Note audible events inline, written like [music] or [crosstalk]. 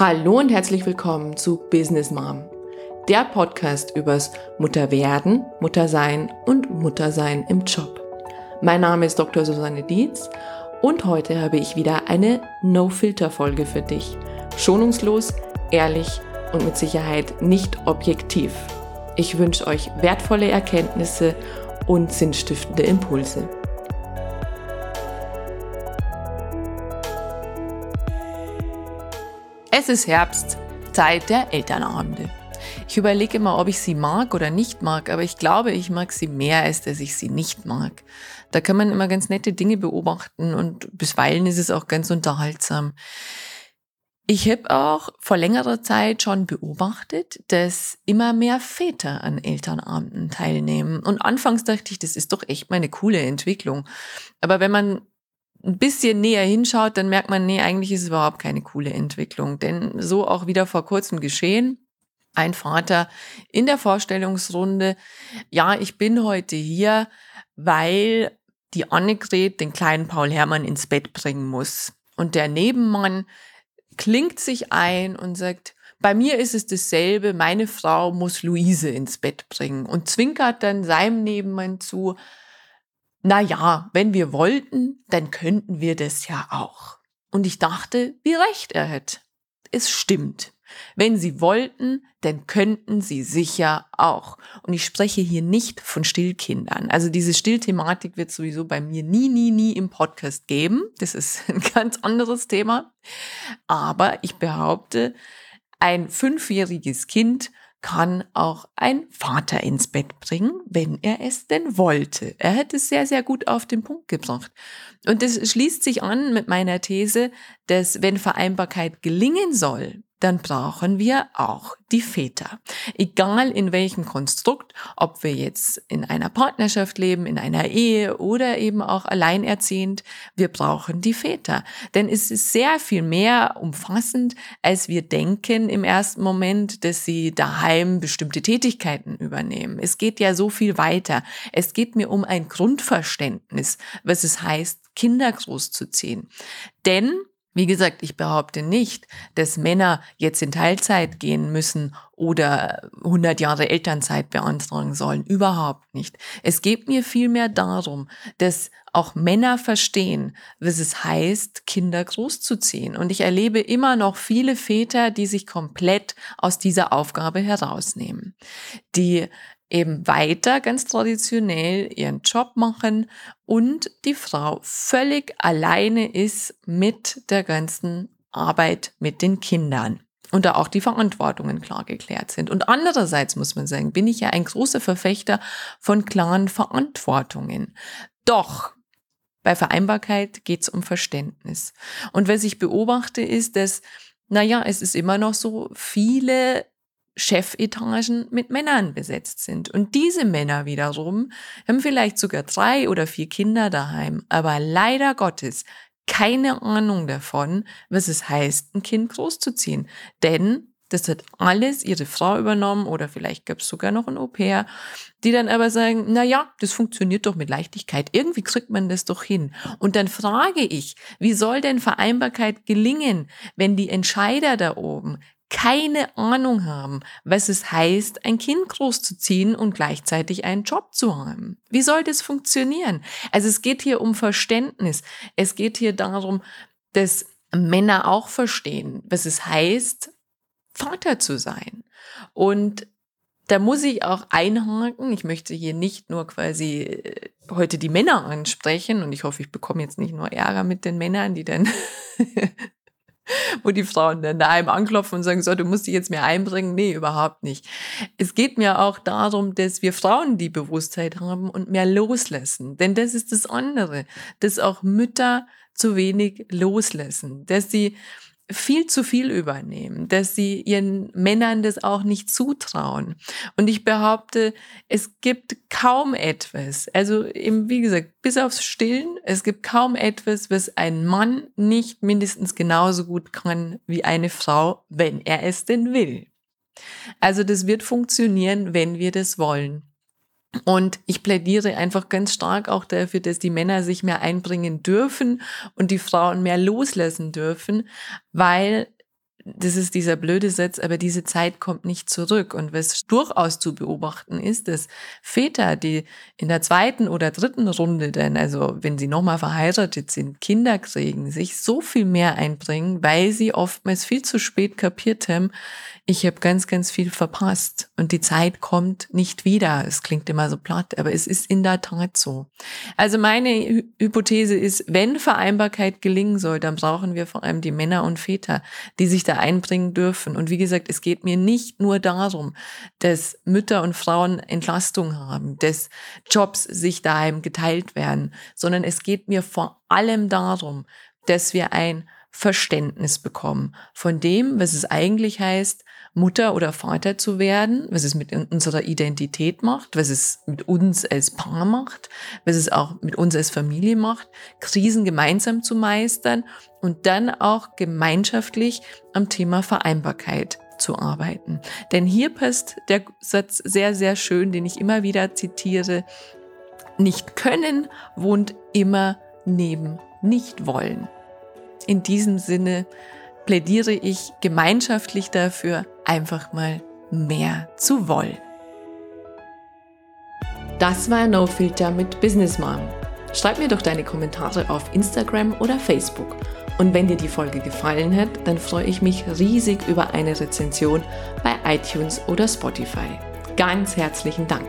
Hallo und herzlich willkommen zu Business Mom, der Podcast übers Mutterwerden, Muttersein und Muttersein im Job. Mein Name ist Dr. Susanne Dietz und heute habe ich wieder eine No-Filter-Folge für dich. Schonungslos, ehrlich und mit Sicherheit nicht objektiv. Ich wünsche euch wertvolle Erkenntnisse und sinnstiftende Impulse. Es ist Herbst, Zeit der Elternabende. Ich überlege immer, ob ich sie mag oder nicht mag, aber ich glaube, ich mag sie mehr, als dass ich sie nicht mag. Da kann man immer ganz nette Dinge beobachten und bisweilen ist es auch ganz unterhaltsam. Ich habe auch vor längerer Zeit schon beobachtet, dass immer mehr Väter an Elternabenden teilnehmen. Und anfangs dachte ich, das ist doch echt mal eine coole Entwicklung. Aber wenn man ein bisschen näher hinschaut, dann merkt man, nee, eigentlich ist es überhaupt keine coole Entwicklung. Denn so auch wieder vor kurzem geschehen. Ein Vater in der Vorstellungsrunde, ja, ich bin heute hier, weil die Annegret den kleinen Paul Hermann ins Bett bringen muss. Und der Nebenmann klingt sich ein und sagt, bei mir ist es dasselbe, meine Frau muss Luise ins Bett bringen und zwinkert dann seinem Nebenmann zu, na ja, wenn wir wollten, dann könnten wir das ja auch. Und ich dachte, wie recht er hätte. Es stimmt. Wenn Sie wollten, dann könnten Sie sicher auch. Und ich spreche hier nicht von Stillkindern. Also diese Stillthematik wird sowieso bei mir nie, nie, nie im Podcast geben. Das ist [laughs] ein ganz anderes Thema. Aber ich behaupte, ein fünfjähriges Kind kann auch ein Vater ins Bett bringen, wenn er es denn wollte. Er hat es sehr, sehr gut auf den Punkt gebracht. Und das schließt sich an mit meiner These, dass wenn Vereinbarkeit gelingen soll, dann brauchen wir auch die Väter. Egal in welchem Konstrukt, ob wir jetzt in einer Partnerschaft leben, in einer Ehe oder eben auch alleinerziehend, wir brauchen die Väter. Denn es ist sehr viel mehr umfassend, als wir denken im ersten Moment, dass sie daheim bestimmte Tätigkeiten übernehmen. Es geht ja so viel weiter. Es geht mir um ein Grundverständnis, was es heißt, Kinder großzuziehen. Denn wie gesagt, ich behaupte nicht, dass Männer jetzt in Teilzeit gehen müssen oder 100 Jahre Elternzeit beantragen sollen. Überhaupt nicht. Es geht mir vielmehr darum, dass auch Männer verstehen, was es heißt, Kinder großzuziehen. Und ich erlebe immer noch viele Väter, die sich komplett aus dieser Aufgabe herausnehmen, die eben weiter ganz traditionell ihren Job machen und die Frau völlig alleine ist mit der ganzen Arbeit mit den Kindern und da auch die Verantwortungen klar geklärt sind. Und andererseits muss man sagen, bin ich ja ein großer Verfechter von klaren Verantwortungen. Doch bei Vereinbarkeit geht es um Verständnis. Und was ich beobachte, ist, dass, naja, es ist immer noch so, viele Chefetagen mit Männern besetzt sind. Und diese Männer wiederum haben vielleicht sogar drei oder vier Kinder daheim, aber leider Gottes keine Ahnung davon, was es heißt, ein Kind großzuziehen. Denn das hat alles ihre Frau übernommen oder vielleicht gab es sogar noch ein Au-pair, die dann aber sagen, na ja, das funktioniert doch mit Leichtigkeit. Irgendwie kriegt man das doch hin. Und dann frage ich, wie soll denn Vereinbarkeit gelingen, wenn die Entscheider da oben keine Ahnung haben, was es heißt, ein Kind großzuziehen und gleichzeitig einen Job zu haben. Wie soll das funktionieren? Also es geht hier um Verständnis. Es geht hier darum, dass Männer auch verstehen, was es heißt, Vater zu sein. Und da muss ich auch einhaken. Ich möchte hier nicht nur quasi äh, heute die Männer ansprechen und ich hoffe, ich bekomme jetzt nicht nur Ärger mit den Männern, die dann wo die Frauen dann daheim anklopfen und sagen, so, du musst dich jetzt mehr einbringen. Nee, überhaupt nicht. Es geht mir auch darum, dass wir Frauen die Bewusstheit haben und mehr loslassen. Denn das ist das andere, dass auch Mütter zu wenig loslassen, dass sie viel zu viel übernehmen, dass sie ihren Männern das auch nicht zutrauen. Und ich behaupte, es gibt kaum etwas, also eben, wie gesagt, bis aufs Stillen, es gibt kaum etwas, was ein Mann nicht mindestens genauso gut kann wie eine Frau, wenn er es denn will. Also das wird funktionieren, wenn wir das wollen. Und ich plädiere einfach ganz stark auch dafür, dass die Männer sich mehr einbringen dürfen und die Frauen mehr loslassen dürfen, weil das ist dieser blöde Satz, aber diese Zeit kommt nicht zurück. Und was durchaus zu beobachten ist, dass Väter, die in der zweiten oder dritten Runde dann, also wenn sie nochmal verheiratet sind, Kinder kriegen, sich so viel mehr einbringen, weil sie oftmals viel zu spät kapiert haben, ich habe ganz, ganz viel verpasst und die Zeit kommt nicht wieder. Es klingt immer so platt, aber es ist in der Tat so. Also meine Hypothese ist, wenn Vereinbarkeit gelingen soll, dann brauchen wir vor allem die Männer und Väter, die sich da einbringen dürfen. Und wie gesagt, es geht mir nicht nur darum, dass Mütter und Frauen Entlastung haben, dass Jobs sich daheim geteilt werden, sondern es geht mir vor allem darum, dass wir ein Verständnis bekommen von dem, was es eigentlich heißt, Mutter oder Vater zu werden, was es mit unserer Identität macht, was es mit uns als Paar macht, was es auch mit uns als Familie macht, Krisen gemeinsam zu meistern und dann auch gemeinschaftlich am Thema Vereinbarkeit zu arbeiten. Denn hier passt der Satz sehr, sehr schön, den ich immer wieder zitiere. Nicht können wohnt immer neben nicht wollen. In diesem Sinne plädiere ich gemeinschaftlich dafür, einfach mal mehr zu wollen. Das war No Filter mit Business Mom. Schreib mir doch deine Kommentare auf Instagram oder Facebook. Und wenn dir die Folge gefallen hat, dann freue ich mich riesig über eine Rezension bei iTunes oder Spotify. Ganz herzlichen Dank.